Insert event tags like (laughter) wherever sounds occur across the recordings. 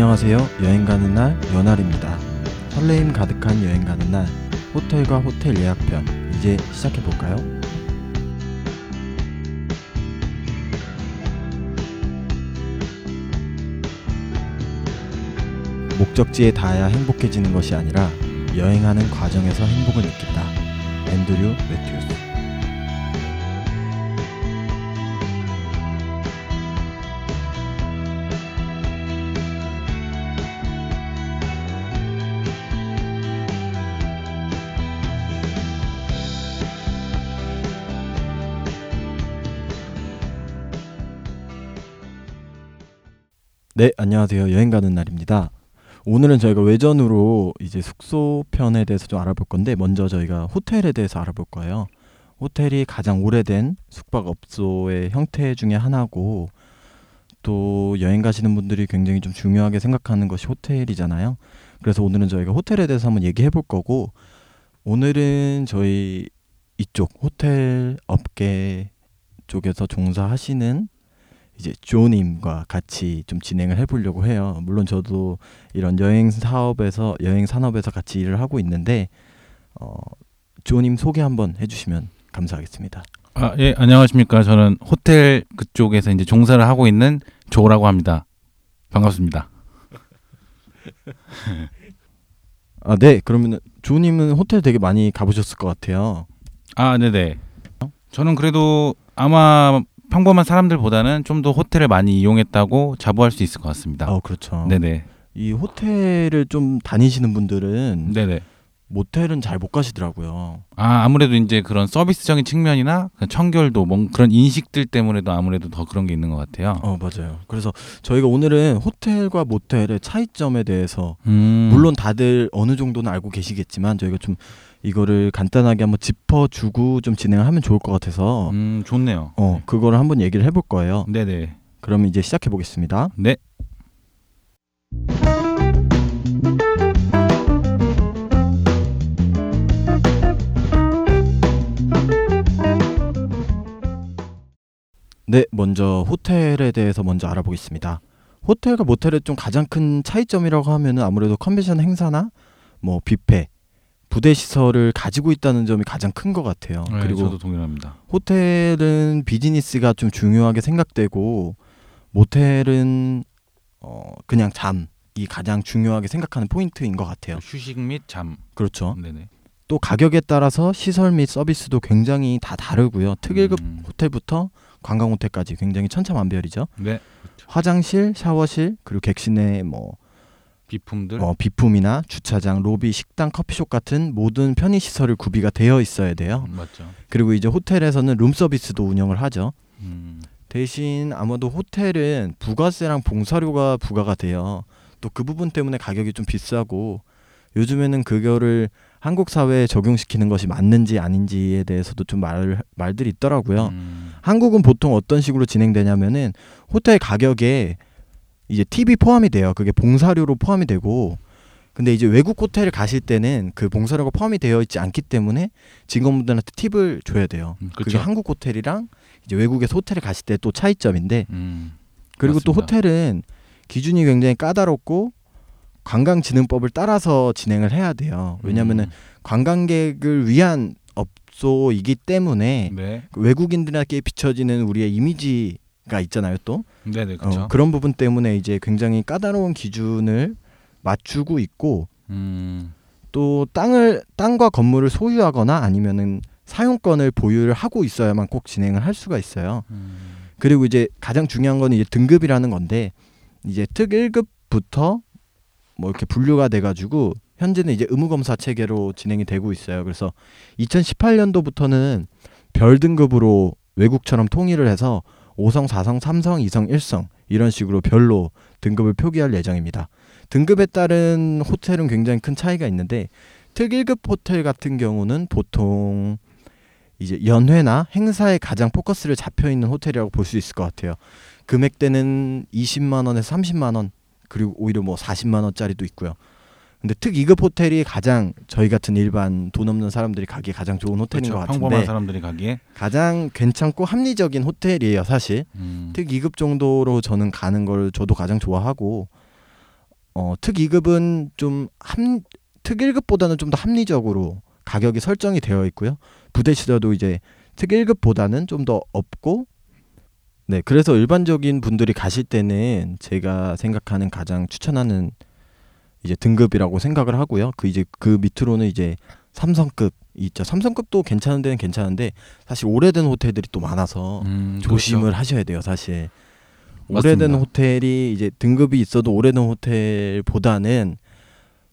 안녕하세요. 여행 가는 날 연알입니다. 설레임 가득한 여행 가는 날 호텔과 호텔 예약편 이제 시작해 볼까요? 목적지에 닿아야 행복해지는 것이 아니라 여행하는 과정에서 행복을 느낀다. 앤드류 매튜스 네, 안녕하세요. 여행 가는 날입니다. 오늘은 저희가 외전으로 이제 숙소 편에 대해서 좀 알아볼 건데 먼저 저희가 호텔에 대해서 알아볼 거예요. 호텔이 가장 오래된 숙박업소의 형태 중에 하나고 또 여행 가시는 분들이 굉장히 좀 중요하게 생각하는 것이 호텔이잖아요. 그래서 오늘은 저희가 호텔에 대해서 한번 얘기해 볼 거고 오늘은 저희 이쪽 호텔 업계 쪽에서 종사하시는 이제 조님과 같이 좀 진행을 해보려고 해요. 물론 저도 이런 여행 사업에서 여행 산업에서 같이 일을 하고 있는데 어, 조님 소개 한번 해주시면 감사하겠습니다. 아, 예, 안녕하십니까. 저는 호텔 그쪽에서 이제 종사를 하고 있는 조라고 합니다. 반갑습니다. (laughs) 아, 네. 그러면 조님은 호텔 되게 많이 가보셨을 것 같아요. 아, 네네. 저는 그래도 아마 평범한 사람들보다는 좀 더 호텔을 많이 이용했다고 자부할 수 있을 것 같습니다. 아, 그렇죠. 네네. 이 호텔을 좀 다니시는 분들은 네네. 모텔은 잘 못 가시더라고요. 아, 아무래도 이제 그런 서비스적인 측면이나 청결도 뭐 그런 인식들 때문에도 아무래도 더 그런 게 있는 것 같아요. 어, 맞아요. 그래서 저희가 오늘은 호텔과 모텔의 차이점에 대해서 음. 물론 다들 어느 정도는 알고 계시겠지만 저희가 좀 이거를 간단하게 한번 짚어주고 좀 진행을 하면 좋을 것 같아서 음, 좋네요. 어 그거를 한번 얘기를 해볼 거예요. 네네. 그럼 이제 시작해 보겠습니다. 네. 네, 먼저 호텔에 대해서 먼저 알아보겠습니다. 호텔과 모텔의 좀 가장 큰 차이점이라고 하면은 아무래도 컨벤션 행사나 뭐 뷔페, 부대 시설을 가지고 있다는 점이 가장 큰 것 같아요. 네, 그리고 저도 동일합니다. 호텔은 비즈니스가 좀 중요하게 생각되고 모텔은 어 그냥 잠이 가장 중요하게 생각하는 포인트인 것 같아요. 휴식 및 잠. 그렇죠. 네네. 또 가격에 따라서 시설 및 서비스도 굉장히 다 다르고요. 특일급 음. 호텔부터 관광 호텔까지 굉장히 천차만별이죠. 네. 화장실, 샤워실, 그리고 객실내 뭐 비품들. 어, 비품이나 주차장, 로비, 식당, 커피숍 같은 모든 편의 시설을 구비가 되어 있어야 돼요. 음, 맞죠. 그리고 이제 호텔에서는 룸 서비스도 운영을 하죠. 음. 대신 아마도 호텔은 부가세랑 봉사료가 부과가 돼요. 또 그 부분 때문에 가격이 좀 비싸고 요즘에는 그거를 한국 사회에 적용시키는 것이 맞는지 아닌지에 대해서도 좀 말, 말들이 있더라고요. 음. 한국은 보통 어떤 식으로 진행되냐면은 호텔 가격에 이제 팁이 포함이 돼요. 그게 봉사료로 포함이 되고 근데 이제 외국 호텔을 가실 때는 그 봉사료가 포함이 되어 있지 않기 때문에 직원분들한테 팁을 줘야 돼요. 음, 그게. 한국 호텔이랑 이제 외국에서 호텔을 가실 때 또 차이점인데 음. 그리고 또 맞습니다. 호텔은 기준이 굉장히 까다롭고 관광진흥법을 따라서 진행을 해야 돼요. 왜냐하면은 음. 관광객을 위한 업소이기 때문에 네. 그 외국인들에게 비춰지는 우리의 이미지 가 있잖아요. 또 네네 어, 그렇죠. 그런 부분 때문에 이제 굉장히 까다로운 기준을 맞추고 있고 음. 또 땅을 땅과 건물을 소유하거나 아니면은 사용권을 보유를 하고 있어야만 꼭 진행을 할 수가 있어요. 음. 그리고 이제 가장 중요한 거는 이제 등급이라는 건데 이제 특 1급부터 뭐 이렇게 분류가 돼 가지고 현재는 이제 의무 검사 체계로 진행이 되고 있어요. 그래서 2018년도부터는 별 등급으로 외국처럼 통일을 해서 5성, 4성, 3성, 2성, 1성 이런 식으로 별로 등급을 표기할 예정입니다. 등급에 따른 호텔은 굉장히 큰 차이가 있는데 특 1급 호텔 같은 경우는 보통 이제 연회나 행사에 가장 포커스를 잡혀 있는 호텔이라고 볼 수 있을 것 같아요. 금액대는 20만 원에서 30만 원 그리고 오히려 뭐 40만 원짜리도 있고요. 근데 특 2급 호텔이 가장 저희 같은 일반 돈 없는 사람들이 가기에 가장 좋은 호텔인 그렇죠. 것 같은데 평범한 사람들이 가기에. 가장 괜찮고 합리적인 호텔이에요 사실 음. 특 2급 정도로 저는 가는 걸 저도 가장 좋아하고 어, 특 2급은 좀합 특 1급보다는 좀 더 합리적으로 가격이 설정이 되어 있고요. 부대 시설도 이제 특 1급보다는 좀 더 없고 네, 그래서 일반적인 분들이 가실 때는 제가 생각하는 가장 추천하는 이제 등급이라고 생각을 하고요. 그 이제 그 밑으로는 이제 삼성급 있죠. 삼성급도 괜찮은 데는 괜찮은데 사실 오래된 호텔들이 또 많아서 음, 조심을 그렇죠. 하셔야 돼요, 사실. 맞습니다. 오래된 호텔이 이제 등급이 있어도 오래된 호텔보다는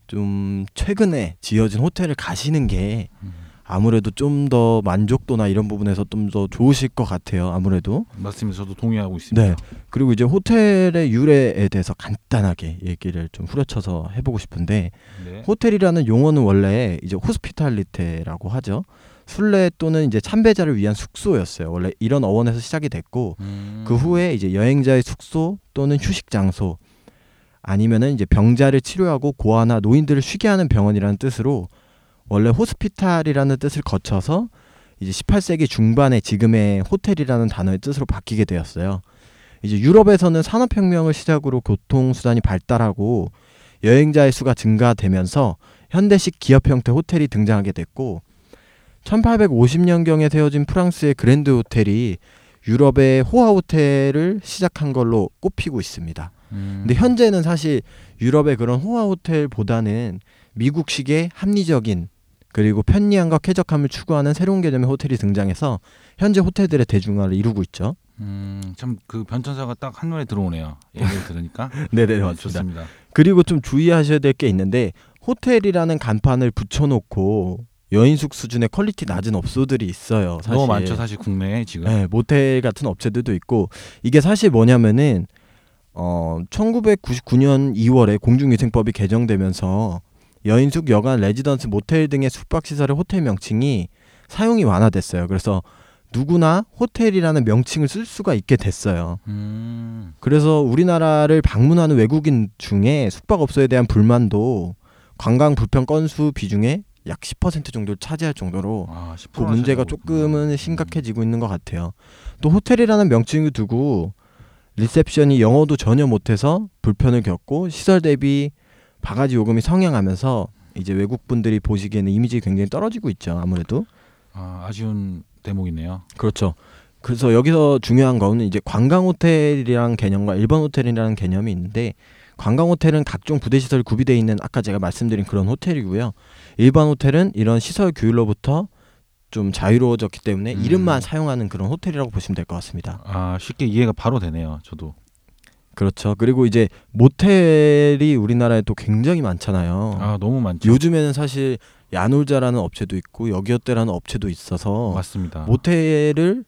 좀 최근에 지어진 호텔을 가시는 게 음, 아무래도 좀 더 만족도나 이런 부분에서 좀 더 좋으실 것 같아요. 아무래도. 맞습니다. 저도 동의하고 있습니다. 네. 그리고 이제 호텔의 유래에 대해서 간단하게 얘기를 좀 후려쳐서 해보고 싶은데 네. 호텔이라는 용어는 원래 이제 호스피탈리테라고 하죠. 순례 또는 이제 참배자를 위한 숙소였어요. 원래 이런 어원에서 시작이 됐고 음, 그 후에 이제 여행자의 숙소 또는 휴식 장소 아니면은 이제 병자를 치료하고 고아나 노인들을 쉬게 하는 병원이라는 뜻으로 원래 호스피탈이라는 뜻을 거쳐서 이제 18세기 중반에 지금의 호텔이라는 단어의 뜻으로 바뀌게 되었어요. 이제 유럽에서는 산업혁명을 시작으로 교통수단이 발달하고 여행자의 수가 증가되면서 현대식 기업 형태 호텔이 등장하게 됐고 1850년경에 세워진 프랑스의 그랜드 호텔이 유럽의 호화 호텔을 시작한 걸로 꼽히고 있습니다. 음, 근데 현재는 사실 유럽의 그런 호화 호텔보다는 미국식의 합리적인 그리고 편리함과 쾌적함을 추구하는 새로운 개념의 호텔이 등장해서 현재 호텔들의 대중화를 이루고 있죠. 음, 참 그 변천사가 딱 한눈에 들어오네요. 얘기를 들으니까. 네네 (laughs) 네, 좋습니다. 그리고 좀 주의하셔야 될 게 있는데 호텔이라는 간판을 붙여놓고 여인숙 수준의 퀄리티 낮은 업소들이 있어요. 사실. 너무 많죠, 사실 국내에 지금. 네, 모텔 같은 업체들도 있고 이게 사실 뭐냐면은 어 1999년 2월에 공중위생법이 개정되면서 여인숙, 여관, 레지던스, 모텔 등의 숙박 시설의 호텔 명칭이 사용이 완화됐어요. 그래서 누구나 호텔이라는 명칭을 쓸 수가 있게 됐어요. 음, 그래서 우리나라를 방문하는 외국인 중에 숙박업소에 대한 불만도 관광 불편 건수 비중의 약 10% 정도를 차지할 정도로 아, 10%그 문제가 조금은 그랬구나. 심각해지고 있는 것 같아요. 또 호텔이라는 명칭을 두고 리셉션이 영어도 전혀 못해서 불편을 겪고 시설 대비 바가지 요금이 성행하면서 이제 외국 분들이 보시기에는 이미지 굉장히 떨어지고 있죠. 아무래도 아, 아쉬운 대목이네요. 그렇죠. 그래서 여기서 중요한 거는 이제 관광 호텔이랑 개념과 일반 호텔이라는 개념이 있는데 관광 호텔은 각종 부대 시설 구비되어 있는 아까 제가 말씀드린 그런 호텔이고요. 일반 호텔은 이런 시설 규율로부터 좀 자유로워졌기 때문에 음. 이름만 사용하는 그런 호텔이라고 보시면 될 것 같습니다. 아, 쉽게 이해가 바로 되네요. 저도. 그렇죠. 그리고 이제 모텔이 우리나라에 또 굉장히 많잖아요. 아, 너무 많죠. 요즘에는 사실 야놀자라는 업체도 있고 여기어때라는 업체도 있어서 맞습니다. 모텔을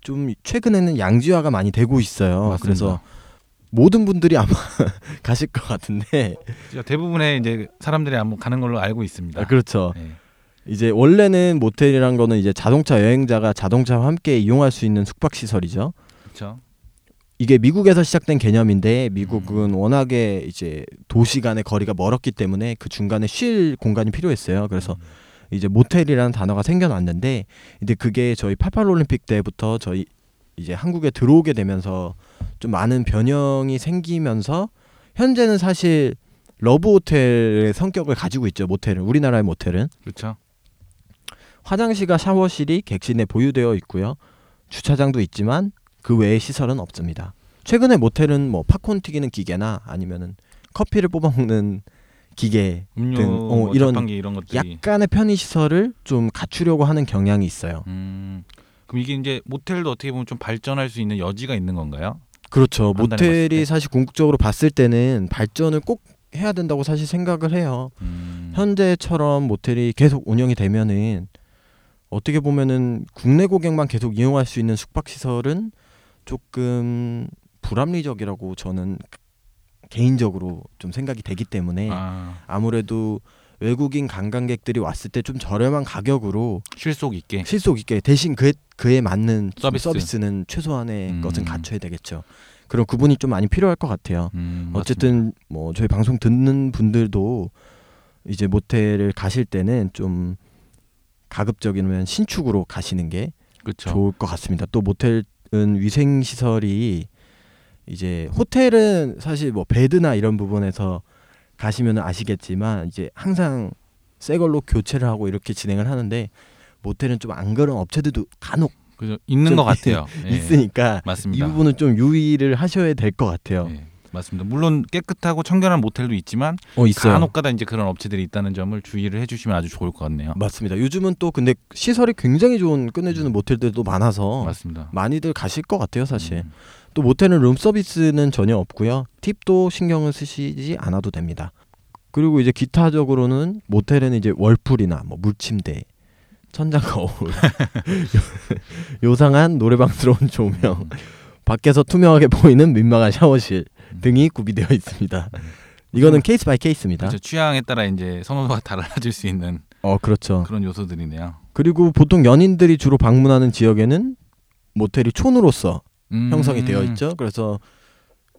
좀 최근에는 양지화가 많이 되고 있어요. 맞습니다. 그래서 모든 분들이 아마 (laughs) 가실 것 같은데 대부분의 이제 사람들이 아마 가는 걸로 알고 있습니다. 아, 그렇죠. 네. 이제 원래는 모텔이란 거는 이제 자동차 여행자가 자동차와 함께 이용할 수 있는 숙박 시설이죠. 그렇죠. 이게 미국에서 시작된 개념인데 미국은 음. 워낙에 이제 도시 간의 거리가 멀었기 때문에 그 중간에 쉴 공간이 필요했어요. 그래서 이제 모텔이라는 단어가 생겨났는데 근데 그게 저희 88 올림픽 때부터 저희 이제 한국에 들어오게 되면서 좀 많은 변형이 생기면서 현재는 사실 러브 호텔의 성격을 가지고 있죠. 모텔은 우리나라의 모텔은 그렇죠. 화장실과 샤워실이 객실에 보유되어 있고요. 주차장도 있지만 그 외의 시설은 없습니다. 최근에 모텔은 뭐 팝콘 튀기는 기계나 아니면은 커피를 뽑아 먹는 기계 음료, 등, 어, 뭐 이런 이런 것들이. 약간의 편의 시설을 좀 갖추려고 하는 경향이 있어요. 음. 그럼 이게 이제 모텔도 어떻게 보면 좀 발전할 수 있는 여지가 있는 건가요? 그렇죠. 모텔이 때? 사실 궁극적으로 봤을 때는 발전을 꼭 해야 된다고 사실 생각을 해요. 음. 현재처럼 모텔이 계속 운영이 되면은 어떻게 보면은 국내 고객만 계속 이용할 수 있는 숙박 시설은 조금 불합리적이라고 저는 개인적으로 좀 생각이 되기 때문에 아, 아무래도 외국인 관광객들이 왔을 때 좀 저렴한 가격으로 실속 있게. 실속 있게 대신 그 그에 맞는 좀 서비스. 서비스 는 최소한의 음. 것은 갖춰야 되겠죠. 그런 구분이 좀 많이 필요할 것 같아요. 음, 맞습니다. 어쨌든 뭐 저희 방송 듣는 분들도 이제 모텔을 가실 때는 좀 가급적이면 신축으로 가시는 게 그렇죠. 좋을 것 같습니다. 또 모텔은 위생 시설이 이제 호텔은 사실 뭐 베드나 이런 부분에서 가시면 아시겠지만 이제 항상 새 걸로 교체를 하고 이렇게 진행을 하는데 모텔은 좀 안 그런 업체들도 간혹 그죠 있는 좀것 같아요. 예, (laughs) 있으니까 이 맞습니다. 부분은 좀 유의를 하셔야 될 것 같아요. 예, 맞습니다. 물론 깨끗하고 청결한 모텔도 있지만 어 있어요. 간혹가다 이제 그런 업체들이 있다는 점을 주의를 해주시면 아주 좋을 것 같네요. 맞습니다. 요즘은 또 근데 시설이 굉장히 좋은 끝내주는 음. 모텔들도 많아서 맞습니다. 많이들 가실 것 같아요, 사실. 음, 또 모텔은 룸 서비스는 전혀 없고요. 팁도 신경을 쓰시지 않아도 됩니다. 그리고 이제 기타적으로는 모텔에는 이제 월풀이나 뭐 물침대, 천장 거울, (laughs) 요상한 노래방스러운 조명, 밖에서 투명하게 보이는 민망한 샤워실 등이 구비되어 (laughs) 있습니다. 이거는 case by case입니다. 그렇죠. 취향에 따라 이제 선호도가 (laughs) 달라질 수 있는 어, 그렇죠. 그런 요소들이네요. 그리고 보통 연인들이 주로 방문하는 지역에는 모텔이 촌으로서 음, 형성이 되어 있죠. 그래서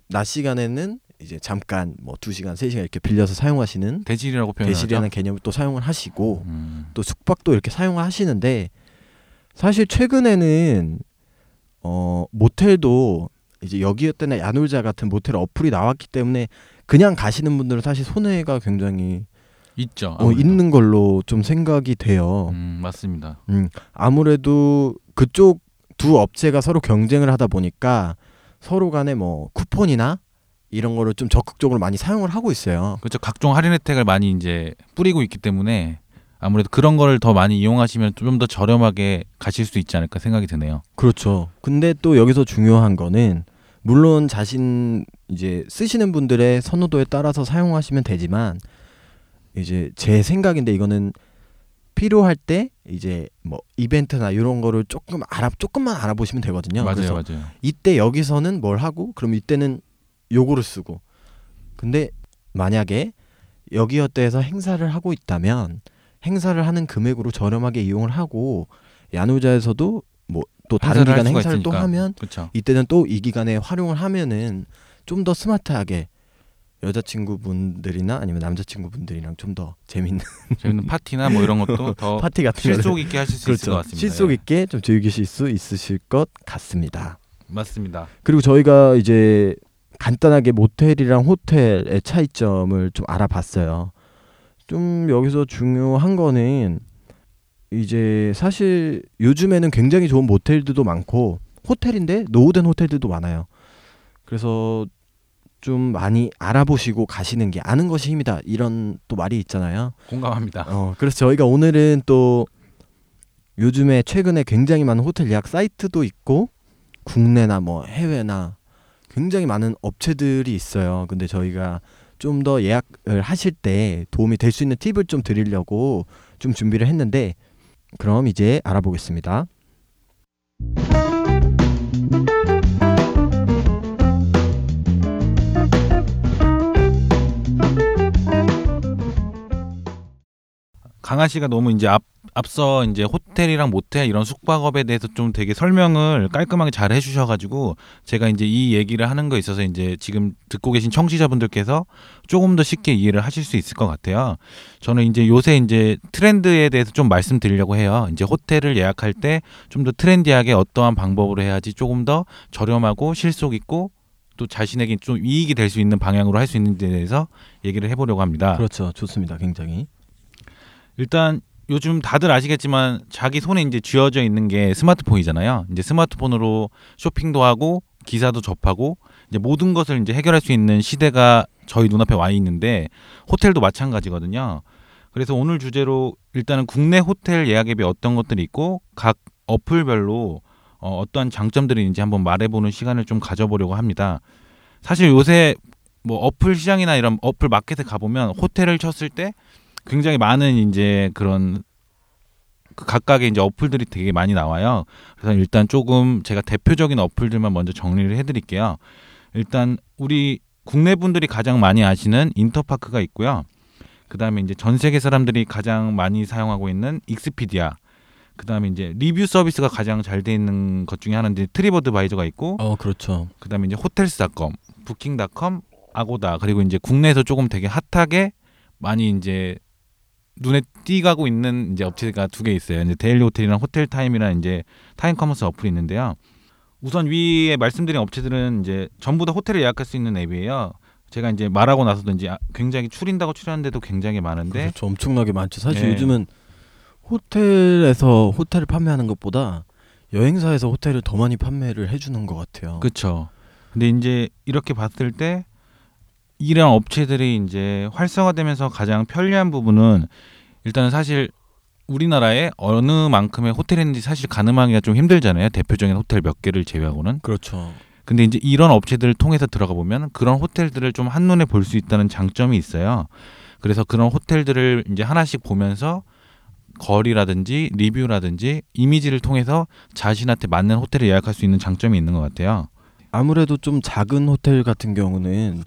낮 시간에는 이제 잠깐 뭐 2시간, 3시간 이렇게 빌려서 사용하시는 대실이라고 표현하죠. 대실이라는 개념을 또 사용을 하시고 음, 또 숙박도 이렇게 사용하시는데 사실 최근에는 어 모텔도 이제 여기였다나 야놀자 같은 모텔 어플이 나왔기 때문에 그냥 가시는 분들은 사실 손해가 굉장히 있죠. 어. 있는 걸로 좀 생각이 돼요. 음, 맞습니다. 음, 아무래도 그쪽 두 업체가 서로 경쟁을 하다 보니까 서로 간에 뭐 쿠폰이나 이런 거를 좀 적극적으로 많이 사용을 하고 있어요. 그렇죠. 각종 할인 혜택을 많이 이제 뿌리고 있기 때문에 아무래도 그런 거를 더 많이 이용하시면 좀 더 저렴하게 가실 수 있지 않을까 생각이 드네요. 그렇죠. 근데 또 여기서 중요한 거는 물론 자신 이제 쓰시는 분들의 선호도에 따라서 사용하시면 되지만 이제 제 생각인데 이거는 필요할 때 이제 뭐 이벤트나 이런 거를 조금 알아 조금만 알아보시면 되거든요. 맞아요, 그래서 맞아요. 이때 여기서는 뭘 하고 그럼 이때는 요거를 쓰고 근데 만약에 여기 어때에서 행사를 하고 있다면 행사를 하는 금액으로 저렴하게 이용을 하고 야노자에서도 뭐 또 다른 기간 행사를 또 있으니까. 하면 그렇죠. 이때는 또 이 기간에 활용을 하면은 좀 더 스마트하게 여자친구분들이나 아니면 남자친구분들이랑 좀 더 재밌는 (laughs) 재밌는 파티나 뭐 이런 것도 더 (laughs) 파티 같은 실속 있게 하실 수 있을 것 그렇죠. 같습니다. 실속 예. 있게 좀 즐기실 수 있으실 것 같습니다. 맞습니다. 그리고 저희가 이제 간단하게 모텔이랑 호텔의 차이점을 좀 알아봤어요. 좀 여기서 중요한 거는 이제 사실 요즘에는 굉장히 좋은 모텔들도 많고 호텔인데 노후된 호텔들도 많아요. 그래서 좀 많이 알아보시고 가시는 게 아는 것이 힘이다 이런 또 말이 있잖아요. 공감합니다. 어, 그래서 저희가 오늘은 또 요즘에 최근에 굉장히 많은 호텔 예약 사이트도 있고 국내나 뭐 해외나 굉장히 많은 업체들이 있어요. 근데 저희가 좀 더 예약을 하실 때 도움이 될 수 있는 팁을 좀 드리려고 좀 준비를 했는데 그럼 이제 알아보겠습니다. 강한 씨가 너무 이제 앞 앞서 이제 호텔이랑 모텔 이런 숙박업에 대해서 좀 되게 설명을 깔끔하게 잘 해주셔가지고 제가 이제 이 얘기를 하는 거 있어서 이제 지금 듣고 계신 청취자분들께서 조금 더 쉽게 이해를 하실 수 있을 것 같아요. 저는 이제 요새 이제 트렌드에 대해서 좀 말씀드리려고 해요. 이제 호텔을 예약할 때 좀 더 트렌디하게 어떠한 방법으로 해야지 조금 더 저렴하고 실속 있고 또 자신에게 좀 이익이 될 수 있는 방향으로 할 수 있는지에 대해서 얘기를 해보려고 합니다. 그렇죠. 좋습니다. 굉장히. 일단 요즘 다들 아시겠지만 자기 손에 이제 쥐어져 있는 게 스마트폰이잖아요. 이제 스마트폰으로 쇼핑도 하고 기사도 접하고 이제 모든 것을 이제 해결할 수 있는 시대가 저희 눈앞에 와 있는데 호텔도 마찬가지거든요. 그래서 오늘 주제로 일단은 국내 호텔 예약 앱이 어떤 것들이 있고 각 어플별로 어, 어떠한 장점들이 있는지 한번 말해보는 시간을 좀 가져보려고 합니다. 사실 요새 뭐 어플 시장이나 이런 어플 마켓에 가보면 호텔을 쳤을 때 굉장히 많은 이제 그런 그 각각의 이제 어플들이 되게 많이 나와요. 그래서 일단 조금 제가 대표적인 어플들만 먼저 정리를 해드릴게요. 일단 우리 국내 분들이 가장 많이 아시는 인터파크가 있고요. 그 다음에 이제 전 세계 사람들이 가장 많이 사용하고 있는 익스피디아. 그 다음에 이제 리뷰 서비스가 가장 잘 돼 있는 것 중에 하나인데 트립어드바이저가 있고 어, 그렇죠. 그 다음에 이제 호텔스닷컴, 부킹닷컴, 아고다 그리고 이제 국내에서 조금 되게 핫하게 많이 이제 눈에 띄가고 있는 이제 업체가 두 개 있어요. 이제 데일리 호텔이랑 호텔 타임이랑 이제 time commerce 어플이 있는데요. 우선 위에 말씀드린 업체들은 이제 전부 다 호텔을 예약할 수 있는 앱이에요. 제가 이제 말하고 나서도 이제 아- 굉장히 추린다고 추렸는데도 굉장히 많은데 그렇죠. 엄청나게 많죠. 사실 네. 요즘은 호텔에서 호텔을 판매하는 것보다 여행사에서 호텔을 더 많이 판매를 해주는 것 같아요. 그렇죠. 근데 이제 이렇게 봤을 때 이런 업체들이 이제 활성화되면서 가장 편리한 부분은 일단은 사실 우리나라에 어느 만큼의 호텔이 있는지 사실 가늠하기가 좀 힘들잖아요. 대표적인 호텔 몇 개를 제외하고는. 그렇죠. 근데 이제 이런 업체들을 통해서 들어가 보면 그런 호텔들을 좀 한눈에 볼 수 있다는 장점이 있어요. 그래서 그런 호텔들을 이제 하나씩 보면서 거리라든지 리뷰라든지 이미지를 통해서 자신한테 맞는 호텔을 예약할 수 있는 장점이 있는 것 같아요. 아무래도 좀 작은 호텔 같은 경우는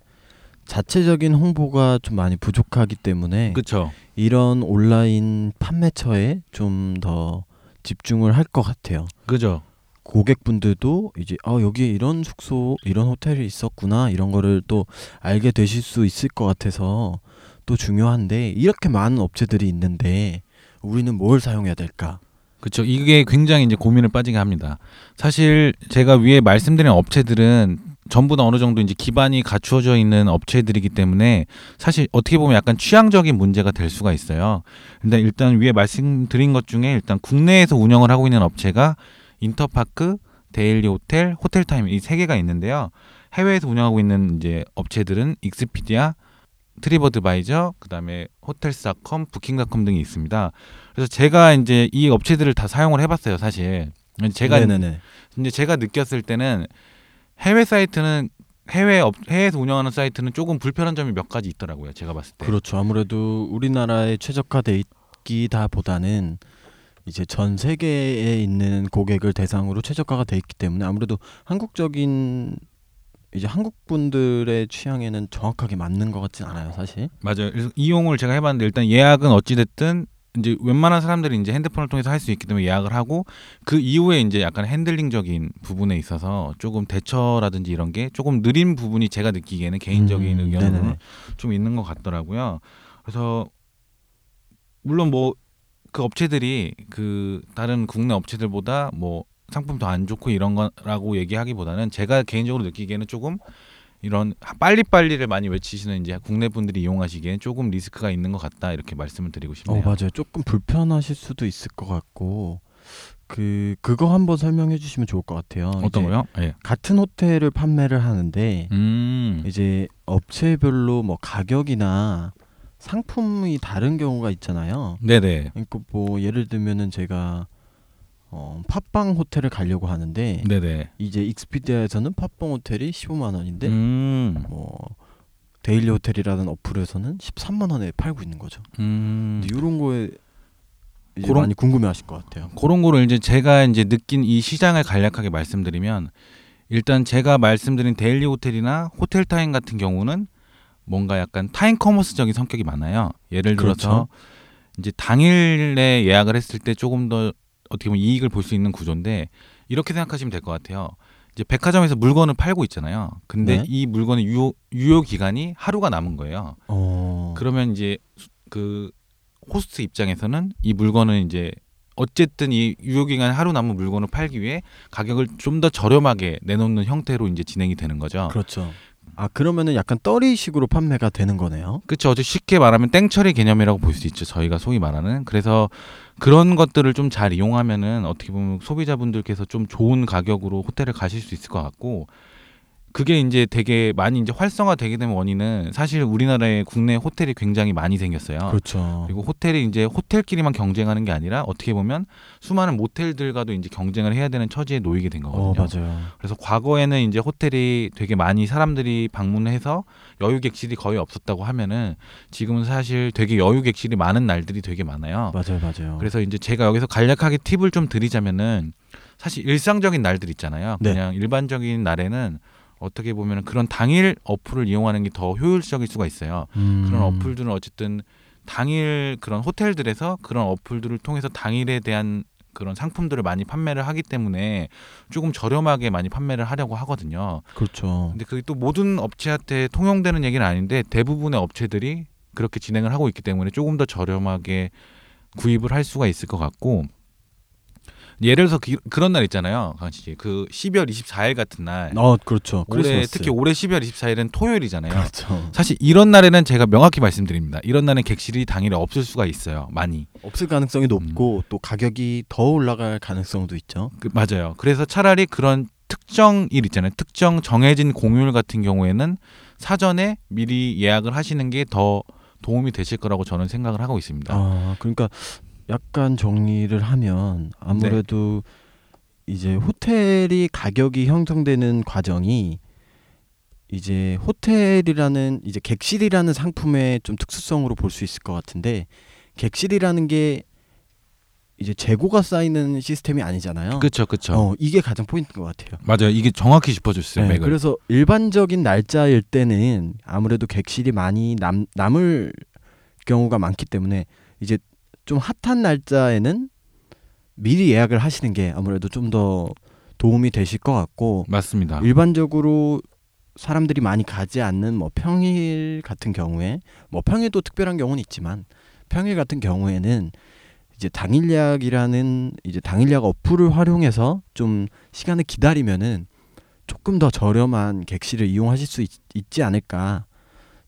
자체적인 홍보가 좀 많이 부족하기 때문에 그렇죠. 이런 온라인 판매처에 좀 더 집중을 할 것 같아요. 그죠. 고객분들도 이제 아 여기에 이런 숙소 이런 호텔이 있었구나 이런 거를 또 알게 되실 수 있을 것 같아서 또 중요한데 이렇게 많은 업체들이 있는데 우리는 뭘 사용해야 될까? 그렇죠. 이게 굉장히 이제 고민을 빠지게 합니다. 사실 제가 위에 말씀드린 업체들은 전부 다 어느 정도 이제 기반이 갖추어져 있는 업체들이기 때문에 사실 어떻게 보면 약간 취향적인 문제가 될 수가 있어요. 근데 일단 위에 말씀드린 것 중에 일단 국내에서 운영을 하고 있는 업체가 인터파크, 데일리 호텔, 호텔 타임 이 세 개가 있는데요. 해외에서 운영하고 있는 이제 업체들은 익스피디아, 트립어드바이저, 그다음에 호텔스닷컴, 부킹닷컴 등이 있습니다. 그래서 제가 이제 이 업체들을 다 사용을 해봤어요, 사실. 제가 네네네. 근데 제가 느꼈을 때는 해외 사이트는 해외 업, 해외에서 운영하는 사이트는 조금 불편한 점이 몇 가지 있더라고요. 제가 봤을 때. 그렇죠. 아무래도 우리나라에 최적화돼 있기보다는 이제 전 세계에 있는 고객을 대상으로 최적화가 돼 있기 때문에 아무래도 한국적인 이제 한국 분들의 취향에는 정확하게 맞는 것 같진 않아요, 사실. 맞아요. 그래서 이용을 제가 해봤는데 일단 예약은 어찌 됐든 이제 웬만한 사람들이 이제 핸드폰을 통해서 할 수 있기 때문에 예약을 하고 그 이후에 이제 약간 핸들링적인 부분에 있어서 조금 대처라든지 이런 게 조금 느린 부분이 제가 느끼기에는 개인적인 음, 의견으로는 네네네. 좀 있는 것 같더라고요. 그래서 물론 뭐 그 업체들이 그 다른 국내 업체들보다 뭐 상품 더 안 좋고 이런 거라고 얘기하기보다는 제가 개인적으로 느끼기에는 조금 이런 빨리빨리를 많이 외치시는 이제 국내 분들이 이용하시기엔 조금 리스크가 있는 것 같다 이렇게 말씀을 드리고 어 싶네요. 맞아요. 조금 불편하실 수도 있을 것 같고 그 그거 한번 설명해 주시면 좋을 것 같아요. 어떤 거요? 예. 같은 호텔을 판매를 하는데 음. 이제 업체별로 뭐 가격이나 상품이 다른 경우가 있잖아요. 네네. 그러니까 뭐 예를 들면은 제가 어, 팟빵 호텔을 가려고 하는데 네네. 이제 익스피디아에서는 팟빵 호텔이 15만 원인데 음. 뭐 데일리 호텔이라는 어플에서는 13만 원에 팔고 있는 거죠. 음. 근데 이런 거에 이제 그런- 많이 궁금해하실 것 같아요. 그런 거를 이제 제가 이제 느낀 이 시장을 간략하게 말씀드리면 일단 제가 말씀드린 데일리 호텔이나 호텔 타임 같은 경우는 뭔가 약간 time commerce적인 성격이 많아요. 예를 들어서 그렇죠. 이제 당일에 예약을 했을 때 조금 더 어떻게 보면 이익을 볼 수 있는 구조인데 이렇게 생각하시면 될 것 같아요. 이제 백화점에서 물건을 팔고 있잖아요. 근데 네. 이 물건의 유효 유효 기간이 하루가 남은 거예요. 어. 그러면 이제 수- 그 호스트 입장에서는 이 물건은 이제 어쨌든 이 유효 기간 하루 남은 물건을 팔기 위해 가격을 좀 더 저렴하게 내놓는 형태로 이제 진행이 되는 거죠. 그렇죠. 아 그러면은 약간 떨이식으로 판매가 되는 거네요. 그렇죠. 쉽게 말하면 땡처리 개념이라고 볼 수 있죠. 저희가 소위 말하는. 그래서 그런 것들을 좀 잘 이용하면은 어떻게 보면 소비자분들께서 좀 좋은 가격으로 호텔을 가실 수 있을 것 같고 그게 이제 되게 많이 이제 활성화되게 된 원인은 사실 우리나라에 국내 호텔이 굉장히 많이 생겼어요. 그렇죠. 그리고 호텔이 이제 호텔끼리만 경쟁하는 게 아니라 어떻게 보면 수많은 모텔들과도 이제 경쟁을 해야 되는 처지에 놓이게 된어 거거든요. 맞아요. 그래서 과거에는 이제 호텔이 되게 많이 사람들이 방문해서 여유 객실이 거의 없었다고 하면은 지금은 사실 되게 여유 객실이 많은 날들이 되게 많아요. 맞아요, 맞아요. 그래서 이제 제가 여기서 간략하게 팁을 좀 드리자면은 사실 일상적인 날들 있잖아요. 네. 그냥 일반적인 날에는 어떻게 보면 그런 당일 어플을 이용하는 게 더 효율적일 수가 있어요. 음. 그런 어플들은 어쨌든 당일 그런 호텔들에서 그런 어플들을 통해서 당일에 대한 그런 상품들을 많이 판매를 하기 때문에 조금 저렴하게 많이 판매를 하려고 하거든요. 그렇죠. 근데 그게 또 모든 업체한테 통용되는 얘기는 아닌데 대부분의 업체들이 그렇게 진행을 하고 있기 때문에 조금 더 저렴하게 구입을 할 수가 있을 것 같고 예를 들어서 그, 그런 날 있잖아요, 강씨 씨. 그 12월 24일 같은 날. 어 그렇죠. 올해 크리스마스. 특히 올해 12월 24일은 토요일이잖아요. 그렇죠. 사실 이런 날에는 제가 명확히 말씀드립니다. 이런 날은 객실이 당일에 없을 수가 있어요. 많이. 없을 가능성이 높고 또 가격이 더 올라갈 가능성도 있죠. 그, 맞아요. 그래서 차라리 그런 특정 일 있잖아요. 특정 정해진 공휴일 같은 경우에는 사전에 미리 예약을 하시는 게 더 도움이 되실 거라고 저는 생각을 하고 있습니다. 아 그러니까 약간 정리를 하면 아무래도 이제 호텔이 가격이 형성되는 과정이 이제 호텔이라는 이제 객실이라는 상품의 좀 특수성으로 볼 수 있을 것 같은데 객실이라는 게 이제 재고가 쌓이는 시스템이 아니잖아요. 그렇죠, 그렇죠. 어, 이게 가장 포인트인 것 같아요. 맞아요. 이게 정확히 짚어줬어요. 네. 그래서 일반적인 날짜일 때는 아무래도 객실이 많이 남, 남을 경우가 많기 때문에 이제 좀 핫한 날짜에는 미리 예약을 하시는 게 아무래도 좀 더 도움이 되실 것 같고 맞습니다. 일반적으로 사람들이 많이 가지 않는 뭐 평일 같은 경우에 뭐 평일도 특별한 경우는 있지만 평일 같은 경우에는 이제 당일 예약이라는 이제 당일 예약 어플을 활용해서 좀 시간을 기다리면은 조금 더 저렴한 객실을 이용하실 수 있, 지 않을까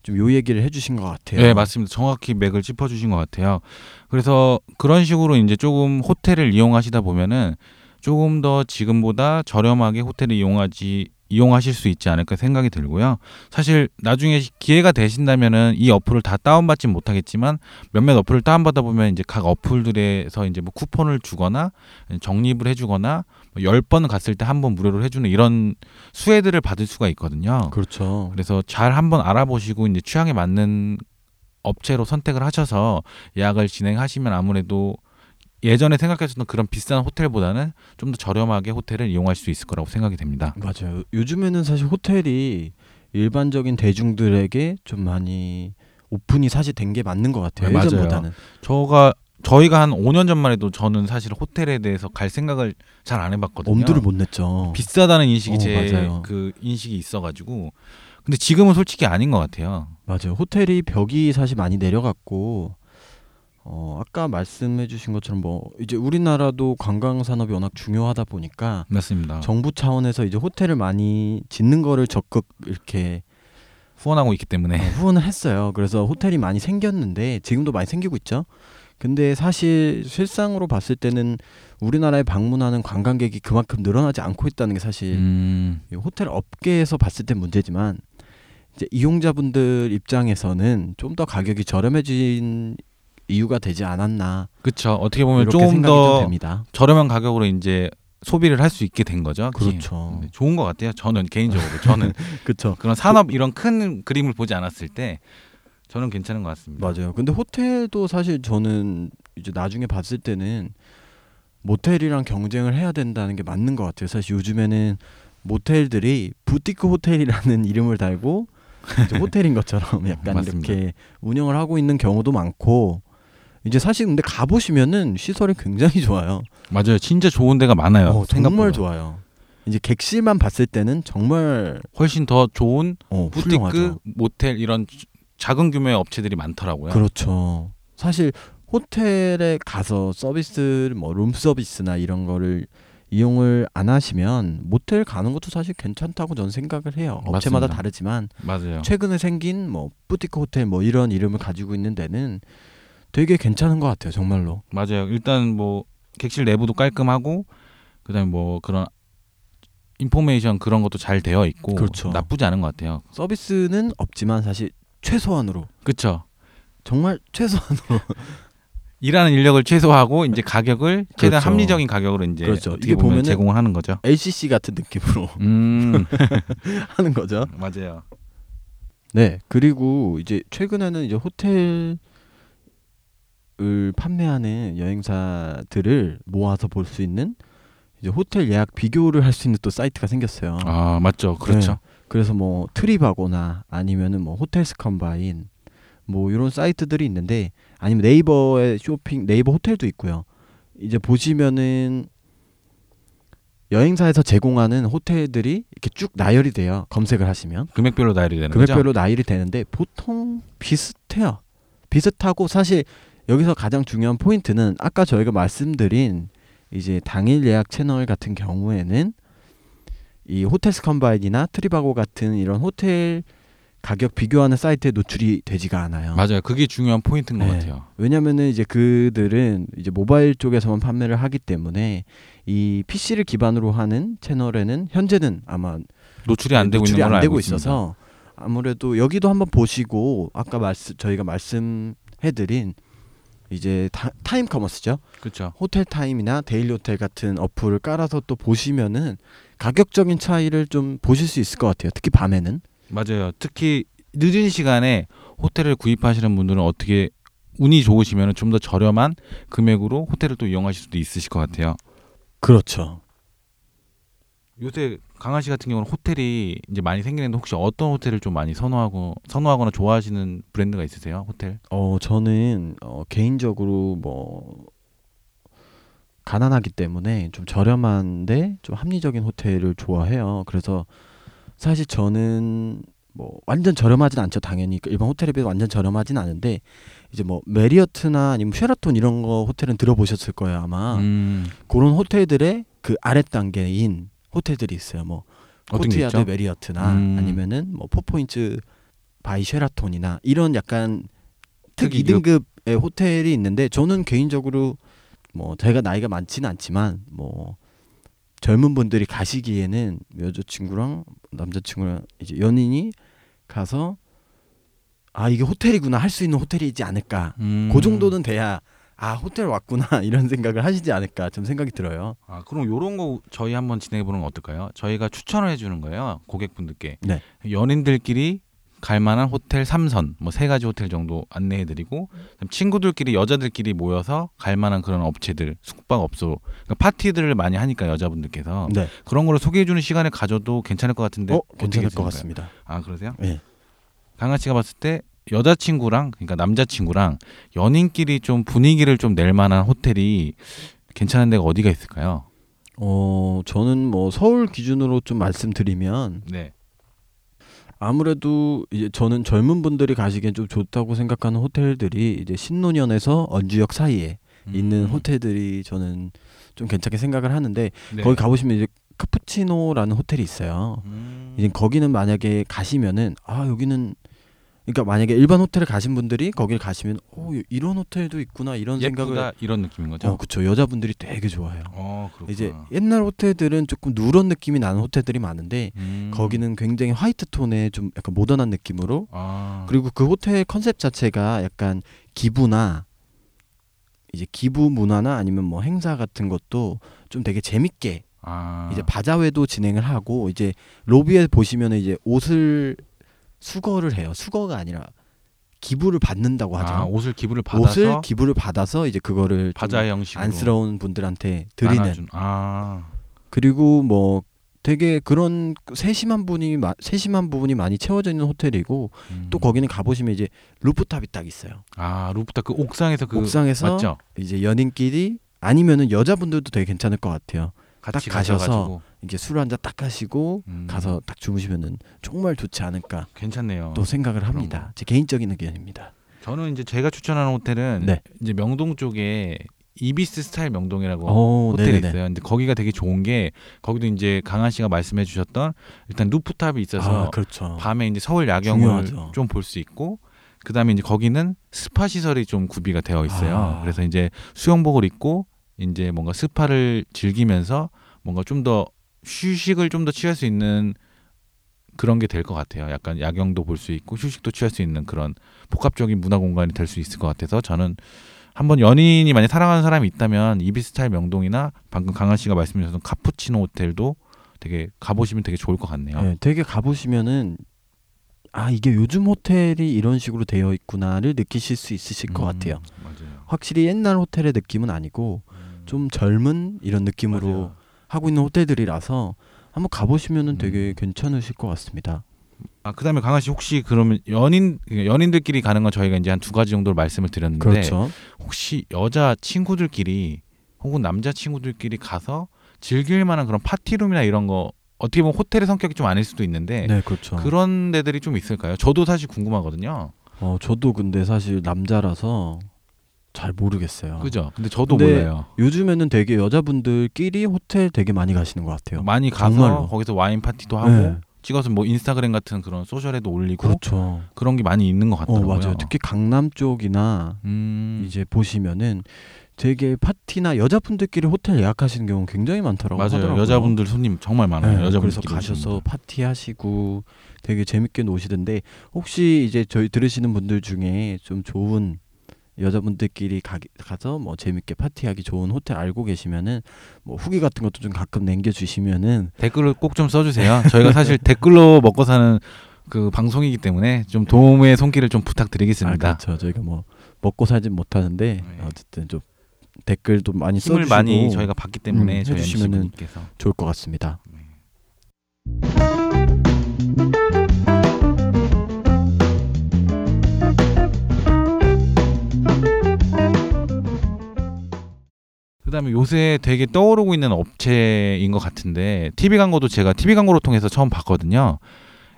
좀 요 얘기를 해주신 것 같아요. 네, 맞습니다. 정확히 맥을 짚어주신 것 같아요. 그래서 그런 식으로 이제 조금 호텔을 이용하시다 보면은 조금 더 지금보다 저렴하게 호텔을 이용하지 이용하실 수 있지 않을까 생각이 들고요. 사실 나중에 기회가 되신다면은 이 어플을 다 다운받지 못하겠지만 몇몇 어플을 다운받아 보면 이제 각 어플들에서 이제 뭐 쿠폰을 주거나 적립을 해주거나 뭐 10번 갔을 때 한 번 무료로 해주는 이런 수혜들을 받을 수가 있거든요. 그렇죠. 그래서 잘 한번 알아보시고 이제 취향에 맞는 업체로 선택을 하셔서 예약을 진행하시면 아무래도 예전에 생각했었던 그런 비싼 호텔보다는 좀 더 저렴하게 호텔을 이용할 수 있을 거라고 생각이 됩니다. 맞아요. 요즘에는 사실 호텔이 일반적인 대중들에게 좀 많이 오픈이 사실 된 게 맞는 것 같아요. 네, 맞아요. 예전보다는. 저가 저희가 한 5년 전만 해도 저는 사실 호텔에 대해서 갈 생각을 잘 안 해봤거든요. 엄두를 못 냈죠. 비싸다는 인식이 어, 제 맞아요. 그 인식이 있어가지고 근데 지금은 솔직히 아닌 것 같아요. 맞아요. 호텔이 벽이 사실 많이 내려갔고 어 아까 말씀해 주신 것처럼 뭐 이제 우리나라도 관광 산업이 워낙 중요하다 보니까 맞습니다. 정부 차원에서 이제 호텔을 많이 짓는 거를 적극 이렇게 후원하고 있기 어, 때문에 후원을 했어요. 그래서 호텔이 많이 생겼는데 지금도 많이 생기고 있죠. 근데 사실 실상으로 봤을 때는 우리나라에 방문하는 관광객이 그만큼 늘어나지 않고 있다는 게 사실 음, 이 호텔 업계에서 봤을 땐 문제지만 이제 이용자분들 입장에서는 좀 더 가격이 저렴해진 이유가 되지 않았나 그렇죠. 어떻게 보면 이렇게 조금 생각이 좀더 됩니다. 저렴한 가격으로 이제 소비를 할 수 있게 된 거죠. 그렇죠. 네, 좋은 것 같아요. 저는 개인적으로 저는 (laughs) 그렇죠. 그런 산업 이런 큰 그림을 보지 않았을 때 저는 괜찮은 것 같습니다. 맞아요. 근데 호텔도 사실 저는 이제 나중에 봤을 때는 모텔이랑 경쟁을 해야 된다는 게 맞는 것 같아요. 사실 요즘에는 모텔들이 부티크 호텔이라는 (laughs) 이름을 달고 (laughs) 호텔인 것처럼 약간 맞습니다. 이렇게 운영을 하고 있는 경우도 많고 이제 사실 근데 가 보시면은 시설이 굉장히 좋아요. 맞아요. 진짜 좋은 데가 많아요. 어. 정말 좋아요. 이제 객실만 봤을 때는 정말 훨씬 더 좋은 어, 부티크, 훌륭하죠. 모텔 이런 작은 규모의 업체들이 많더라고요. 그렇죠. 사실 호텔에 가서 서비스 뭐 룸 서비스나 이런 거를 이용을 안 하시면 모텔 가는 것도 사실 괜찮다고 저는 생각을 해요. 업체마다 맞습니다. 다르지만 맞아요. 최근에 생긴 뭐 부티크 호텔 뭐 이런 이름을 가지고 있는 데는 되게 괜찮은 것 같아요. 정말로. 맞아요. 일단 뭐 객실 내부도 깔끔하고 그다음에 뭐 그런 인포메이션 그런 것도 잘 되어 있고 그렇죠. 나쁘지 않은 것 같아요. 서비스는 없지만 사실 최소한으로 그렇죠. 정말 최소한으로 (laughs) 일하는 인력을 최소화하고 이제 가격을 최대한 그렇죠. 합리적인 가격으로 이제 그렇죠. 어떻게 이게 보면 보면은- 제공을 하는 거죠. LCC 같은 느낌으로 (laughs) 음 (laughs) 하는 거죠. 맞아요. 네. 그리고 이제 최근에는 이제 호텔을 판매하는 여행사들을 모아서 볼 수 있는 이제 호텔 예약 비교를 할 수 있는 또 사이트가 생겼어요. 아 맞죠. 그렇죠. 네. 그래서 뭐 트립하거나 아니면은 뭐 호텔스 컴바인 뭐 이런 사이트들이 있는데 아니면 네이버에 쇼핑 네이버 호텔도 있고요. 이제 보시면은 여행사에서 제공하는 호텔들이 이렇게 쭉 나열이 돼요. 검색을 하시면. 금액별로 나열이 되는 거죠. 금액별로 나열이 되는데 보통 비슷해요. 비슷하고 사실 여기서 가장 중요한 포인트는 아까 저희가 말씀드린 이제 당일 예약 채널 같은 경우에는 이 호텔스 컴바인이나 트리바고 같은 이런 호텔 가격 비교하는 사이트에 노출이 되지가 않아요. 맞아요. 그게 중요한 포인트인 것 네. 같아요. 왜냐면은 이제 그들은 이제 모바일 쪽에서만 판매를 하기 때문에 이 PC를 기반으로 하는 채널에는 현재는 아마 노출이 안 되고 노출이 있는 안 되고 있어서 아무래도 여기도 한번 보시고 아까 말씀 저희가 말씀해드린 이제 타, time commerce죠. 그렇죠. 호텔 타임이나 데일리 호텔 같은 어플을 깔아서 또 보시면은 가격적인 차이를 좀 보실 수 있을 것 같아요. 특히 밤에는. 맞아요. 특히 늦은 시간에 호텔을 구입하시는 분들은 어떻게 운이 좋으시면 좀 더 저렴한 금액으로 호텔을 또 이용하실 수도 있으실 것 같아요. 그렇죠. 요새 강한 씨 같은 경우는 호텔이 이제 많이 생기는데 혹시 어떤 호텔을 좀 많이 선호하고 선호하거나 좋아하시는 브랜드가 있으세요? 호텔? 어 저는 어, 개인적으로 뭐 가난하기 때문에 좀 저렴한데 좀 합리적인 호텔을 좋아해요. 그래서 사실 저는 뭐 완전 저렴하진 않죠. 당연히 그 일반 호텔에 비해 완전 저렴하진 않은데 이제 뭐 메리어트나 아니면 쉐라톤 이런 거 호텔은 들어보셨을 거예요 아마. 음, 그런 호텔들의 그 아래 단계인 호텔들이 있어요. 뭐 코트야드? 메리어트나 음. 아니면은 뭐 포포인트 바이 쉐라톤이나 이런 약간 특특 이급. 2등급의 호텔이 있는데 저는 개인적으로 뭐 제가 나이가 많지는 않지만 뭐 젊은 분들이 가시기에는 여자친구랑 남자친구랑 이제 연인이 가서 아 이게 호텔이구나 할 수 있는 호텔이지 않을까 음. 그 정도는 돼야 아 호텔 왔구나 (laughs) 이런 생각을 하시지 않을까 좀 생각이 들어요. 아, 그럼 요런 거 저희 한번 진행해 보는 건 어떨까요? 저희가 추천을 해 주는 거예요. 고객분들께. 네. 연인들끼리 갈 만한 호텔 3선, 뭐 세 가지 호텔 정도 안내해 드리고 친구들끼리 여자들끼리 모여서 갈 만한 그런 업체들, 숙박업소, 그러니까 파티들을 많이 하니까 여자분들께서 네. 그런 거를 소개해 주는 시간을 가져도 괜찮을 것 같은데 어 괜찮을 것? 같습니다. 아, 그러세요? 예. 강아 씨가 봤을 때 여자친구랑 그러니까 남자친구랑 연인끼리 좀 분위기를 좀 낼 만한 호텔이 괜찮은 데가 어디가 있을까요? 어 저는 뭐 서울 기준으로 좀 말씀드리면 네. 아무래도 이제 저는 젊은 분들이 가시기엔 좀 좋다고 생각하는 호텔들이 이제 신논현에서 언주역 사이에 있는 음. 호텔들이 저는 좀 괜찮게 생각을 하는데 네. 거기 가보시면 이제 카푸치노라는 호텔이 있어요. 음. 이제 거기는 만약에 가시면은 아 여기는 그러니까 만약에 일반 호텔을 가신 분들이 거기를 가시면 오 이런 호텔도 있구나 이런 예쁘다 생각을 이런 느낌인 거죠. 어 그쵸 여자분들이 되게 좋아해요. 어, 그렇구나. 이제 옛날 호텔들은 조금 누런 느낌이 나는 호텔들이 많은데 음. 거기는 굉장히 화이트 톤의 좀 약간 모던한 느낌으로 아. 그리고 그 호텔 컨셉 자체가 약간 기부나 이제 기부 문화나 아니면 뭐 행사 같은 것도 좀 되게 재밌게 아. 이제 바자회도 진행을 하고 이제 로비에 보시면 이제 옷을 수거를 해요. 수거가 아니라 기부를 받는다고 하죠. 아, 옷을 기부를 받아서 옷을 기부를 받아서 이제 그거를 좀 바자 형식으로 안쓰러운 분들한테 드리는 나눠준. 아. 그리고 뭐 되게 그런 세심한 분이 마- 세심한 부분이 많이 채워져 있는 호텔이고 음. 또 거기는 가보시면 이제 루프탑이 딱 있어요. 아, 루프탑 그 옥상에서 그 옥상에서 맞죠? 이제 연인끼리 아니면은 여자분들도 되게 괜찮을 것 같아요. 같이 딱 가셔서 가셔가지고. 이게 술 한 잔 딱 하시고 음. 가서 딱 주무시면은 정말 좋지 않을까 괜찮네요. 또 생각을 합니다. 제 개인적인 의견입니다. 저는 이제 제가 추천하는 호텔은 네. 이제 명동 쪽에 이비스 스타일 명동이라고 오, 호텔이 네네네. 있어요. 근데 거기가 되게 좋은 게 거기도 이제 강한 씨가 말씀해 주셨던 일단 루프탑이 있어서 아, 그렇죠. 밤에 이제 서울 야경을. 좀 볼 수 있고 그다음에 이제 거기는 스파 시설이 좀 구비가 되어 있어요. 아. 그래서 이제 수영복을 입고 이제 뭔가 스파를 즐기면서 뭔가 좀 더 휴식을 좀 더 취할 수 있는 그런 게 될 것 같아요. 약간 야경도 볼 수 있고 휴식도 취할 수 있는 그런 복합적인 문화 공간이 될 수 있을 것 같아서 저는 한번 연인이 만약 사랑하는 사람이 있다면 이비스 스타일 명동이나 방금 강한 씨가 말씀해 주셨던 카푸치노 호텔도 되게 가보시면 되게 좋을 것 같네요. 네, 되게 가보시면은 아 이게 요즘 호텔이 이런 식으로 되어 있구나를 느끼실 수 있으실 것 음, 같아요. 맞아요. 확실히 옛날 호텔의 느낌은 아니고 음, 좀 젊은 이런 느낌으로 맞아요. 하고 있는 호텔들이라서 한번 가보시면은 되게 음. 괜찮으실 것 같습니다. 아 그다음에 강한 씨 혹시 그러면 연인 연인들끼리 가는 건 저희가 이제 한 두 가지 정도로 말씀을 드렸는데 그렇죠. 혹시 여자 친구들끼리 혹은 남자 친구들끼리 가서 즐길 만한 그런 파티룸이나 이런 거 어떻게 보면 호텔의 성격이 좀 아닐 수도 있는데 네, 그렇죠. 그런 데들이 좀 있을까요? 저도 사실 궁금하거든요. 어, 저도 근데 사실 남자라서 잘 모르겠어요. 그죠? 근데 저도 근데 몰라요. 요즘에는 되게 여자분들끼리 호텔 되게 많이 가시는 것 같아요. 많이 가서 정말로. 거기서 와인 파티도 하고 네. 찍어서 뭐 인스타그램 같은 그런 소셜에도 올리고 그렇죠. 그런 게 많이 있는 것어 같더라고요. 맞아요. 특히 강남 쪽이나 음, 이제 보시면은 되게 파티나 여자분들끼리 호텔 예약하시는 경우 굉장히 많더라고 맞아요. 하더라고요. 여자분들 손님 정말 많아요. 네, 여자분들 그래서 가셔서 파티 하시고 되게 재밌게 노시던데 혹시 이제 저희 들으시는 분들 중에 좀 좋은 여자분들끼리 가, 가서 뭐 재밌게 파티하기 좋은 호텔 알고 계시면은 뭐 후기 같은 것도 좀 가끔 남겨주시면은 댓글을 꼭 좀 써주세요. 저희가 사실 (laughs) 댓글로 먹고 사는 그 방송이기 때문에 좀 도움의 손길을 좀 아, 부탁드리겠습니다. 그렇죠. 저희가 뭐 먹고 살진 못하는데 네. 어쨌든 좀 댓글도 많이 힘을 써주시고 많이 저희가 받기 때문에 음, MC분께서 좋을 것 같습니다. 그다음에 요새 되게 떠오르고 있는 업체인 것 같은데 TV 광고도 제가 TV 광고를 통해서 처음 봤거든요.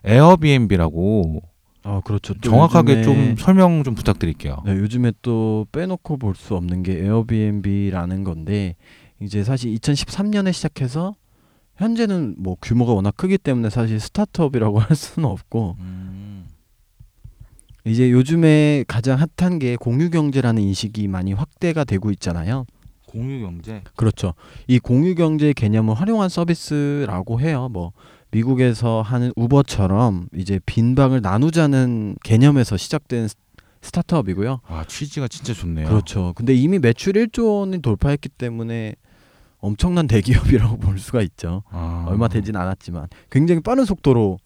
에어비앤비라고 아 그렇죠. 또 정확하게 좀 설명 좀 부탁드릴게요. 네, 요즘에 또 빼놓고 볼 수 없는 게 에어비앤비라는 건데 이제 사실 2013년에 시작해서 현재는 뭐 규모가 워낙 크기 때문에 사실 스타트업이라고 (laughs) 할 수는 없고 음, 이제 요즘에 가장 핫한 게 공유 경제라는 인식이 많이 확대가 되고 있잖아요. 공유 경제. 그렇죠. 이 공유 경제 개념을 활용한 서비스라고 해요. 뭐 미국에서 하는 우버처럼 이제 빈 방을 나누자는 개념에서 시작된 스- 스타트업이고요. 와 취지가 진짜 좋네요. 그렇죠. 근데 이미 매출 1조 원이 돌파했기 때문에 엄청난 대기업이라고 (laughs) 볼 수가 있죠. 아. 얼마 되진 않았지만 굉장히 빠른 속도로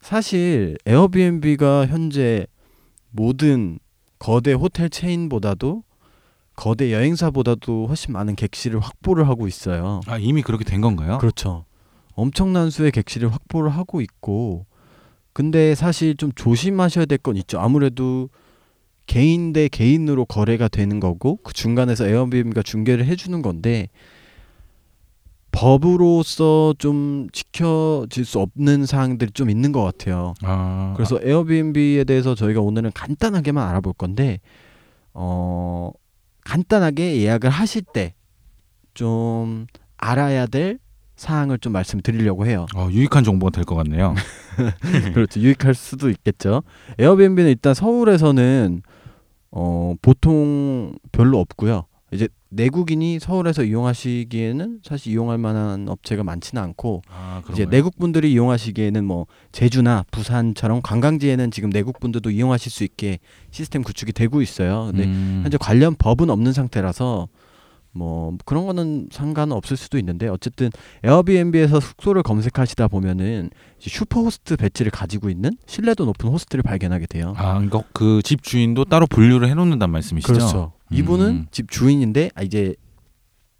사실 에어비앤비가 현재 모든 거대 호텔 체인보다도 거대 여행사보다도 훨씬 많은 객실을 확보를 하고 있어요. 아 이미 그렇게 된 건가요? 그렇죠. 엄청난 수의 객실을 확보를 하고 있고 근데 사실 좀 조심하셔야 될 건 있죠. 아무래도 개인 대 개인으로 거래가 되는 거고 그 중간에서 에어비앤비가 중개를 해주는 건데 법으로서 좀 지켜질 수 없는 사항들이 좀 있는 것 같아요. 아, 그래서 에어비앤비에 대해서 저희가 오늘은 간단하게만 알아볼 건데 어 간단하게 예약을 하실 때 좀 알아야 될 사항을 좀 말씀드리려고 해요. 어, 유익한 정보가 될 것 같네요. (laughs) 그렇죠. 유익할 수도 있겠죠. 에어비앤비는 일단 서울에서는 어 보통 별로 없고요. 이제 내국인이 서울에서 이용하시기에는 사실 이용할 만한 업체가 많지는 않고 아, 이제? 내국 분들이 이용하시기에는 뭐 제주나 부산처럼 관광지에는 지금 내국 분들도 이용하실 수 있게 시스템 구축이 되고 있어요. 근데 음, 현재 관련 법은 없는 상태라서 뭐 그런 거는 상관은 없을 수도 있는데 어쨌든 에어비앤비에서 숙소를 검색하시다 보면은 superhost 배지를 가지고 있는 신뢰도 높은 호스트를 발견하게 돼요. 아, 그러니까 그 집 주인도 따로 분류를 해놓는단 말씀이시죠? 그렇죠. 이분은 음. 집 주인인데 아, 이제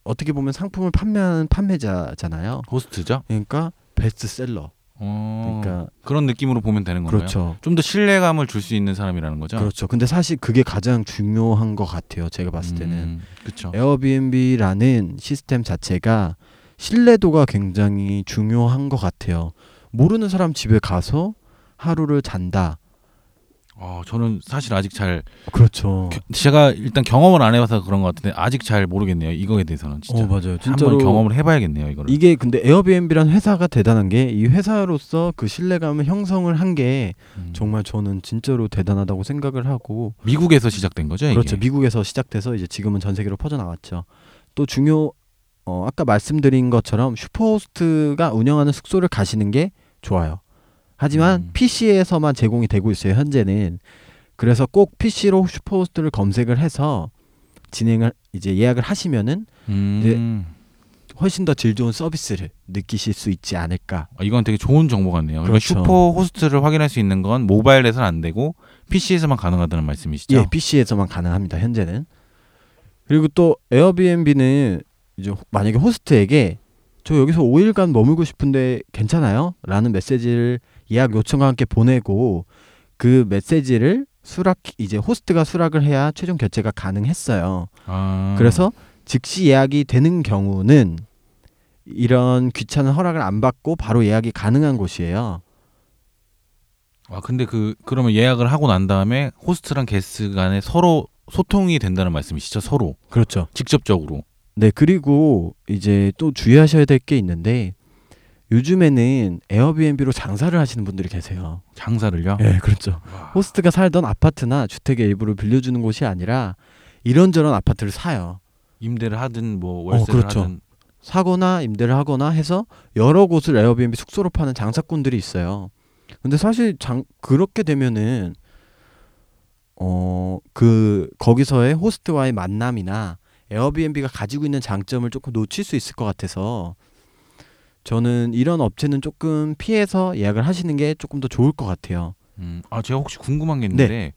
어떻게 보면 상품을 판매하는 판매자잖아요. 호스트죠? 그러니까 베스트셀러. 어, 그러니까 그런 느낌으로 보면 되는 건가요? 그렇죠. 좀 더 신뢰감을 줄 수 있는 사람이라는 거죠? 그렇죠. 근데 사실 그게 가장 중요한 것 같아요. 제가 봤을 때는 음, 그렇죠. 에어비앤비라는 시스템 자체가 신뢰도가 굉장히 중요한 것 같아요. 모르는 사람 집에 가서 하루를 잔다. 어, 저는 사실 아직 잘 그렇죠. 겨- 제가 일단 경험을 안 해봐서 그런 것 같은데 아직 잘 모르겠네요. 이거에 대해서는 진짜 어 맞아요. 한번 진짜로 경험을 해봐야겠네요. 이거를. 이게 근데 에어비앤비라는 회사가 대단한 게 이 회사로서 그 신뢰감을 형성을 한게 음. 정말 저는 진짜로 대단하다고 생각을 하고 미국에서 시작된 거죠? 이게? 그렇죠. 미국에서 시작돼서 이제 지금은 전 세계로 퍼져 나왔죠. 또 중요 어 아까 말씀드린 것처럼 superhost가 운영하는 숙소를 가시는 게 좋아요. 하지만 음. PC에서만 제공이 되고 있어요. 현재는. 그래서 꼭 PC로 superhost를 검색을 해서 진행을 이제 예약을 하시면은 음. 훨씬 더 질 좋은 서비스를 느끼실 수 있지 않을까. 아, 이건 되게 좋은 정보 같네요. 그러니까 그렇죠. superhost를 확인할 수 있는 건 모바일에서는 안 되고 PC에서만 가능하다는 말씀이시죠? 예, PC에서만 가능합니다. 현재는. 그리고 또 에어비앤비는 이제 호- 만약에 호스트에게 저 여기서 5일간 머물고 싶은데 괜찮아요? 라는 메시지를 예약 요청과 함께 보내고 그 메시지를 수락 이제 호스트가 수락을 해야 최종 결제가 가능했어요. 아. 그래서 즉시 예약이 되는 경우는 이런 귀찮은 허락을 안 받고 바로 예약이 가능한 곳이에요. 아 근데 그 그러면 예약을 하고 난 다음에 호스트랑 게스트 간에 서로 소통이 된다는 말씀이시죠 서로 그렇죠. 직접적으로. 네, 그리고 이제 또 주의하셔야 될 게 있는데 요즘에는 에어비앤비로 장사를 하시는 분들이 계세요. 장사를요. 네, 그렇죠. 호스트가 살던 아파트나 주택의 일부를 빌려주는 곳이 아니라 이런저런 아파트를 사요. 임대를 하든 뭐 월세를 그렇죠. 하든 사거나 임대를 하거나 해서 여러 곳을 에어비앤비 숙소로 파는 장사꾼들이 있어요. 근데 사실 장 그렇게 되면은 어 그 거기서의 호스트와의 만남이나 에어비앤비가 가지고 있는 장점을 조금 놓칠 수 있을 것 같아서 저는 이런 업체는 조금 피해서 예약을 하시는 게 조금 더 좋을 것 같아요. 음, 아 제가 혹시 궁금한 게 있는데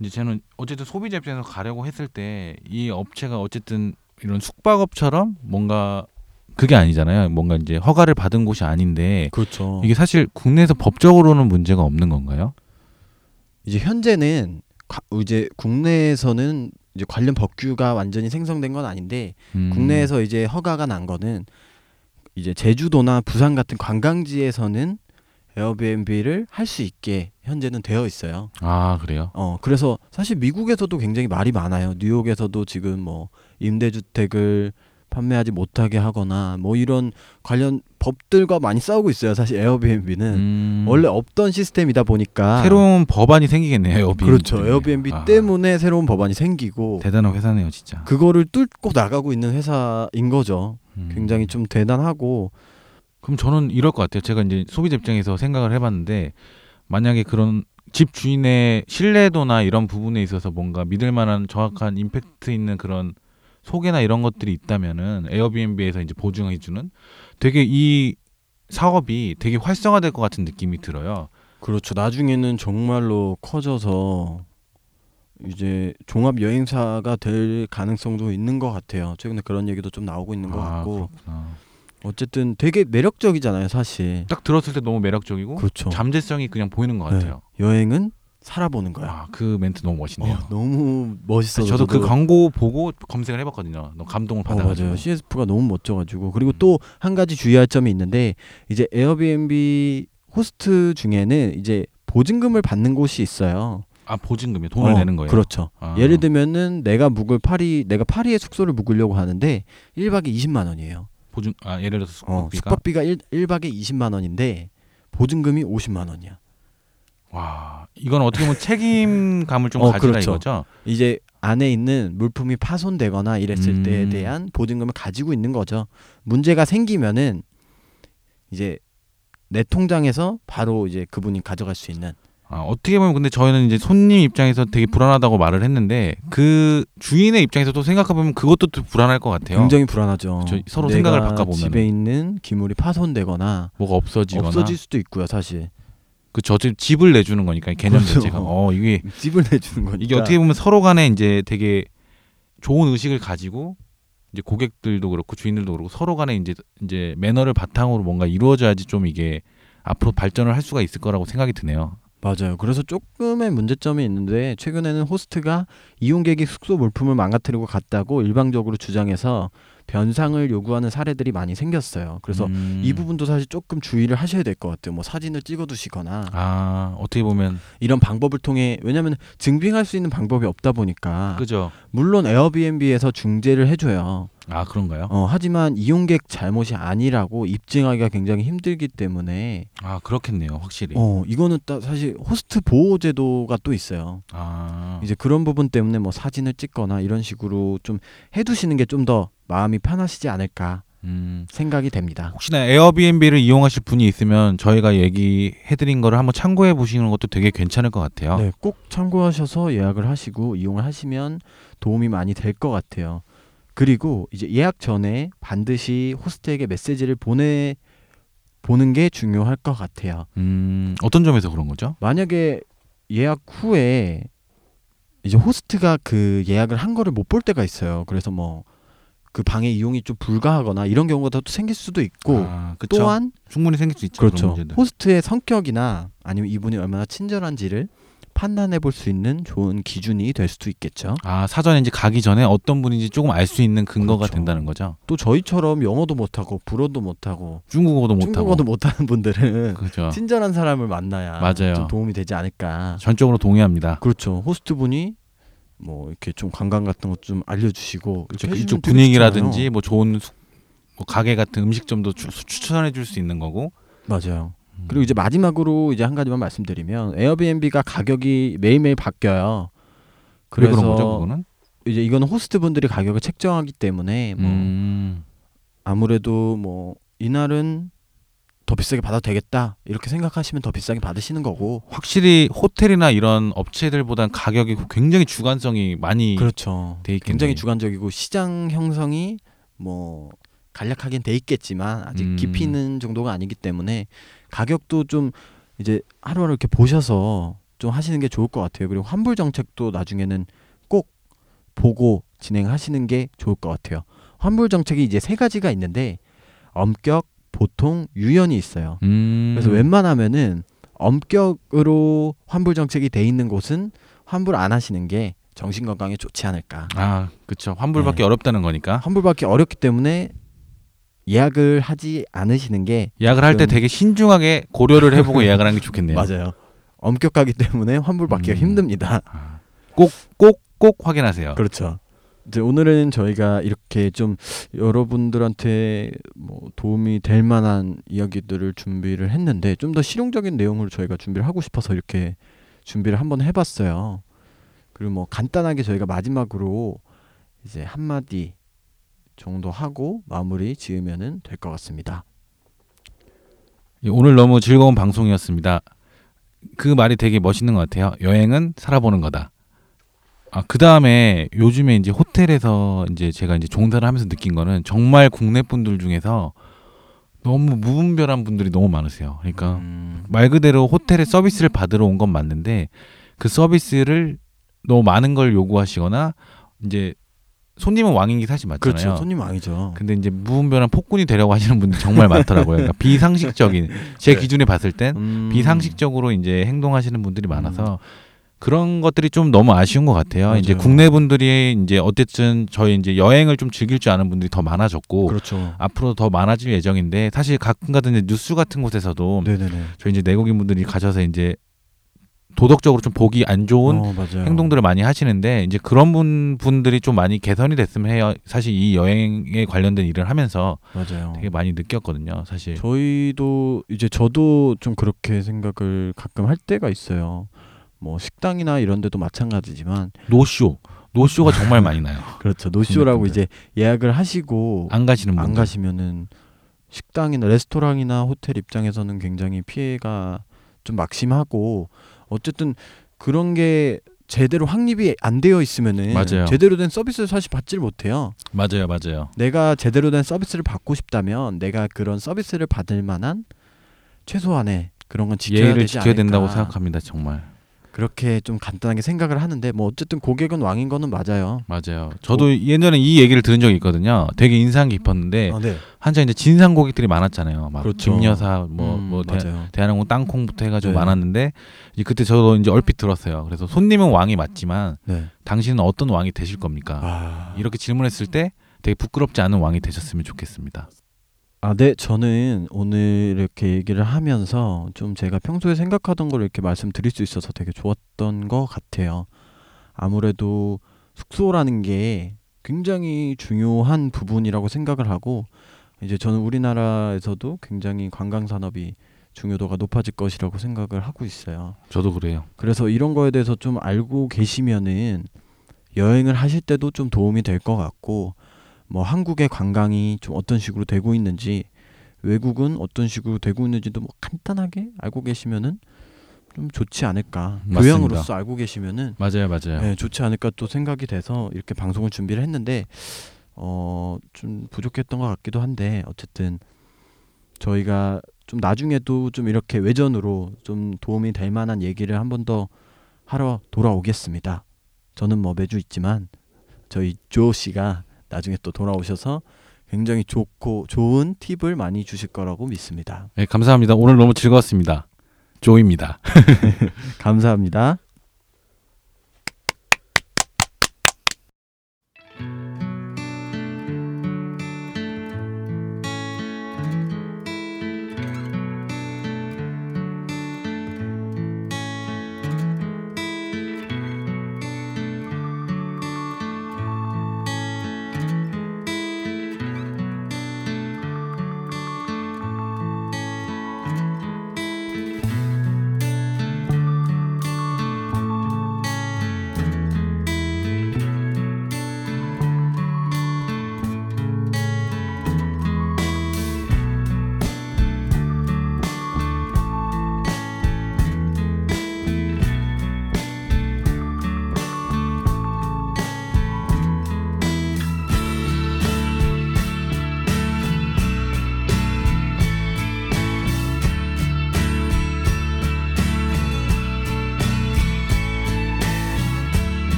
이제 저는 어쨌든 소비자 입장에서 가려고 했을 때 이 업체가 어쨌든 이런 숙박업처럼 뭔가 그게 아니잖아요. 뭔가 이제 허가를 받은 곳이 아닌데 그렇죠. 이게 사실 국내에서 법적으로는 문제가 없는 건가요? 이제 현재는 가- 이제 국내에서는 이제 관련 법규가 완전히 생성된 건 아닌데 음, 국내에서 이제 허가가 난 거는 이제 제주도나 부산 같은 관광지에서는 에어비앤비를 할 수 있게 현재는 되어 있어요. 아 그래요? 어 그래서 사실 미국에서도 굉장히 말이 많아요. 뉴욕에서도 지금 뭐 임대주택을 판매하지 못하게 하거나 뭐 이런 관련 법들과 많이 싸우고 있어요. 사실 에어비앤비는 음, 원래 없던 시스템이다 보니까 새로운 법안이 생기겠네요. 에어비앤비. 그렇죠. 때문에. 에어비앤비 아, 때문에 새로운 법안이 생기고 대단한 회사네요, 진짜. 그거를 뚫고 나가고 있는 회사인 거죠. 음. 굉장히 좀 대단하고 그럼 저는 이럴 것 같아요. 제가 이제 소비자 입장에서 생각을 해봤는데 만약에 그런 집 주인의 신뢰도나 이런 부분에 있어서 뭔가 믿을 만한 정확한 임팩트 있는 그런 소개나 이런 것들이 있다면은 에어비앤비에서 이제 보증해주는 되게 이 사업이 되게 활성화될 것 같은 느낌이 들어요. 그렇죠. 나중에는 정말로 커져서 이제 종합 여행사가 될 가능성도 있는 것 같아요. 최근에 그런 얘기도 좀 나오고 있는 것 아, 같고 그렇구나. 어쨌든 되게 매력적이잖아요, 사실. 딱 들었을 때 너무 매력적이고 그렇죠. 잠재성이 그냥 보이는 것 네. 같아요. 여행은 살아보는 거야. 아, 그 멘트 너무 멋있네요. 어, 너무 멋있어서 저도 그 광고 보고 검색을 해봤거든요. 너무 감동을 어, 받아가지고. 맞아요. CSF가 너무 멋져가지고 그리고 음. 또한 가지 주의할 점이 있는데 이제 에어비앤비 호스트 중에는 이제 보증금을 받는 곳이 있어요. 아 보증금이 돈을 어, 내는 거예요. 그렇죠. 아. 예를 들면은 내가 묵을 파리 내가 파리에 숙소를 묵으려고 하는데 1박에 20만 원이에요. 보증 아 예를 들어서 어, 숙박비가 숙박비가 1, 1박에 20만 원인데 보증금이 50만 원이야. 와 이건 어떻게 보면 책임감을 좀 (laughs) 어, 가지라 그렇죠. 이거죠. 이제 안에 있는 물품이 파손되거나 이랬을 음. 때에 대한 보증금을 가지고 있는 거죠. 문제가 생기면은 이제 내 통장에서 바로 이제 그분이 가져갈 수 있는 아 어떻게 보면 근데 저희는 이제 손님 입장에서 되게 불안하다고 말을 했는데 그 주인의 입장에서 또 생각해 보면 그것도 또 불안할 것 같아요. 굉장히 불안하죠. 저 서로 내가 생각을 바꿔보면은. 집에 있는 기물이 파손되거나 뭐가 없어지거나 없어질 수도 있고요, 사실. 그저 집을 내주는 거니까 개념 그렇죠. 자체가 어 이게 (laughs) 집을 내주는 거니까. 이게 어떻게 보면 서로 간에 이제 되게 좋은 의식을 가지고 이제 고객들도 그렇고 주인들도 그렇고 서로 간에 이제 이제 매너를 바탕으로 뭔가 이루어져야지 좀 이게 앞으로 발전을 할 수가 있을 거라고 생각이 드네요. 맞아요. 그래서 조금의 문제점이 있는데 최근에는 호스트가 이용객이 숙소 물품을 망가뜨리고 갔다고 일방적으로 주장해서 변상을 요구하는 사례들이 많이 생겼어요. 그래서 음. 이 부분도 사실 조금 주의를 하셔야 될 것 같아요. 뭐 사진을 찍어두시거나 아 어떻게 보면 이런 방법을 통해 왜냐하면 증빙할 수 있는 방법이 없다 보니까 그죠? 물론 에어비앤비에서 중재를 해줘요. 아 그런가요? 어, 하지만 이용객 잘못이 아니라고 입증하기가 굉장히 힘들기 때문에 아 그렇겠네요, 확실히. 어 이거는 딱 사실 호스트 보호 제도가 또 있어요. 아 이제 그런 부분 때문에 뭐 사진을 찍거나 이런 식으로 좀 해두시는 게 좀 더 마음이 편하시지 않을까 음. 생각이 됩니다. 혹시나 에어비앤비를 이용하실 분이 있으면 저희가 얘기해드린 거를 한번 참고해 보시는 것도 되게 괜찮을 것 같아요. 네, 꼭 참고하셔서 예약을 하시고 이용을 하시면 도움이 많이 될 것 같아요. 그리고 이제 예약 전에 반드시 호스트에게 메시지를 보내 보는 게 중요할 것 같아요. 음, 어떤 점에서 그런 거죠? 만약에 예약 후에 이제 호스트가 그 예약을 한 거를 못 볼 때가 있어요. 그래서 뭐 그 방의 이용이 좀 불가하거나 이런 경우가 또 생길 수도 있고 아? 또한 충분히 생길 수 있죠. 그렇죠. 호스트의 성격이나 아니면 이분이 얼마나 친절한지를 판단해 볼 수 있는 좋은 기준이 될 수도 있겠죠. 아 사전에 이제 가기 전에 어떤 분인지 조금 알 수 있는 근거가 그렇죠. 된다는 거죠. 또 저희처럼 영어도 못하고 불어도 못하고 중국어도 못하고. 중국어도 못하는 분들은 그렇죠. 친절한 사람을 만나야 맞아요. 좀 도움이 되지 않을까. 전적으로 동의합니다. 그렇죠. 호스트 분이 뭐 이렇게 좀 관광 같은 것 좀 알려주시고 그렇죠. 이쪽 분위기라든지 좋잖아요. 뭐 좋은 숙- 뭐 가게 같은 음식점도 추, 추천해 줄 수 있는 거고. 맞아요. 음. 그리고 이제 마지막으로 이제 한 가지만 말씀드리면 에어비앤비가 가격이 매일매일 바뀌어요. 왜 그래서 그런 거죠, 그거는? 이제 이거는 호스트 분들이 가격을 책정하기 때문에 뭐 음. 아무래도 뭐 이날은 더 비싸게 받아도 되겠다 이렇게 생각하시면 더 비싸게 받으시는 거고 확실히 호텔이나 이런 업체들보단 가격이 굉장히 주관성이 많이 그렇죠. 돼. 굉장히 주관적이고 시장 형성이 뭐 간략하긴 돼 있겠지만 아직 음. 깊이 있는 정도가 아니기 때문에 가격도 좀 이제 하루하루 이렇게 보셔서 좀 하시는 게 좋을 것 같아요. 그리고 환불 정책도 나중에는 꼭 보고 진행하시는 게 좋을 것 같아요. 환불 정책이 이제 세 가지가 있는데 엄격, 보통, 유연이 있어요. 음. 그래서 웬만하면은 엄격으로 환불 정책이 돼 있는 곳은 환불 안 하시는 게 정신 건강에 좋지 않을까. 아, 그렇죠. 환불받기 네. 어렵다는 거니까. 환불받기 어렵기 때문에 예약을 하지 않으시는 게 예약을 할 때 되게 신중하게 고려를 해보고 (laughs) 예약을 하는 게 좋겠네요. 맞아요. 엄격하기 때문에 환불받기가 음. 힘듭니다. 아, 꼭, 꼭, 꼭 확인하세요. 그렇죠. 이제 오늘은 저희가 이렇게 좀 여러분들한테 뭐 도움이 될 만한 이야기들을 준비를 했는데 좀 더 실용적인 내용으로 저희가 준비를 하고 싶어서 이렇게 준비를 한번 해봤어요. 그리고 뭐 간단하게 저희가 마지막으로 이제 한마디 정도 하고 마무리 지으면은 될것 같습니다. 예, 오늘 너무 즐거운 방송이었습니다. 그 말이 되게 멋있는 것 같아요. 여행은 살아보는 거다. 아, 그 다음에 요즘에 이제 호텔에서 이제 제가 이제 종사를 하면서 느낀 거는 정말 국내 분들 중에서 너무 무분별한 분들이 너무 많으세요. 그러니까 음, 말 그대로 호텔에 서비스를 받으러 온 건 맞는데 그 서비스를 너무 많은 걸 요구하시거나 이제 손님은 왕인 게 사실 맞잖아요. 그렇죠. 손님 왕이죠. 근데 이제 무분별한 폭군이 되려고 하시는 분들 정말 많더라고요. 그러니까 (laughs) 비상식적인 제 네. 기준에 봤을 땐 음, 비상식적으로 이제 행동하시는 분들이 많아서 그런 것들이 좀 너무 아쉬운 것 같아요. 맞아요. 이제 국내 분들이 이제 어쨌든 저희 이제 여행을 좀 즐길 줄 아는 분들이 더 많아졌고 그렇죠. 앞으로 더 많아질 예정인데 사실 가끔 가다 이제 뉴스 같은 곳에서도 네네네. 저희 이제 내국인 분들이 가셔서 이제 도덕적으로 좀 보기 안 좋은 어. 행동들을 많이 하시는데 이제 그런 분 분들이 좀 많이 개선이 됐으면 해요. 사실 이 여행에 관련된 일을 하면서 맞아요. 되게 많이 느꼈거든요. 사실. 저희도 이제 저도 좀 그렇게 생각을 가끔 할 때가 있어요. 뭐 식당이나 이런 데도 마찬가지지만 노쇼. 노쇼가 (laughs) 정말 많이 나요. 그렇죠. 노쇼라고. 이제 예약을 하시고 안 가시는 분들. 안 가시면은 식당이나 레스토랑이나 호텔 입장에서는 굉장히 피해가 좀 막심하고 어쨌든 그런 게 제대로 확립이 안 되어 있으면은 맞아요. 제대로 된 서비스를 사실 받지를 못해요. 맞아요, 맞아요. 내가 제대로 된 서비스를 받고 싶다면 내가 그런 서비스를 받을 만한 최소한의 그런 건 지켜야 예의를 되지 지켜야 된다고. 생각합니다, 정말. 그렇게 좀 간단하게 생각을 하는데 뭐 어쨌든 고객은 왕인 거는 맞아요. 맞아요. 저도 예전에 이 얘기를 들은 적이 있거든요. 되게 인상 깊었는데 아, 네. 한창 이제 진상 고객들이 많았잖아요. 막 그렇죠. 김여사 뭐 음, 뭐 대. 대한항공 땅콩부터 해가지고 네. 많았는데 이제 그때 저도 이제 얼핏 들었어요. 그래서 손님은 왕이 맞지만 네. 당신은 어떤 왕이 되실 겁니까? 아, 이렇게 질문했을 때 되게 부끄럽지 않은 왕이 되셨으면 좋겠습니다. 아, 네. 저는 오늘 이렇게 얘기를 하면서 좀 제가 평소에 생각하던 걸 이렇게 말씀드릴 수 있어서 되게 좋았던 것 같아요. 아무래도 숙소라는 게 굉장히 중요한 부분이라고 생각을 하고 이제 저는 우리나라에서도 굉장히 관광 산업이 중요도가 높아질 것이라고 생각을 하고 있어요. 저도 그래요. 그래서 이런 거에 대해서 좀 알고 계시면은 여행을 하실 때도 좀 도움이 될 것 같고 뭐 한국의 관광이 좀 어떤 식으로 되고 있는지 외국은 어떤 식으로 되고 있는지도 뭐 간단하게 알고 계시면은 좀 좋지 않을까 맞습니다. 교양으로서 알고 계시면은 맞아요, 맞아요. 네, 좋지 않을까 또 생각이 돼서 이렇게 방송을 준비를 했는데 어 좀 부족했던 것 같기도 한데 어쨌든 저희가 좀 나중에도 좀 이렇게 외전으로 좀 도움이 될 만한 얘기를 한 번 더 하러 돌아오겠습니다. 저는 뭐 매주 있지만 저희 조 씨가 나중에 또 돌아오셔서 굉장히 좋고 좋은 팁을 많이 주실 거라고 믿습니다. 네, 감사합니다. 오늘 너무 즐거웠습니다. 조입니다. (laughs) 감사합니다.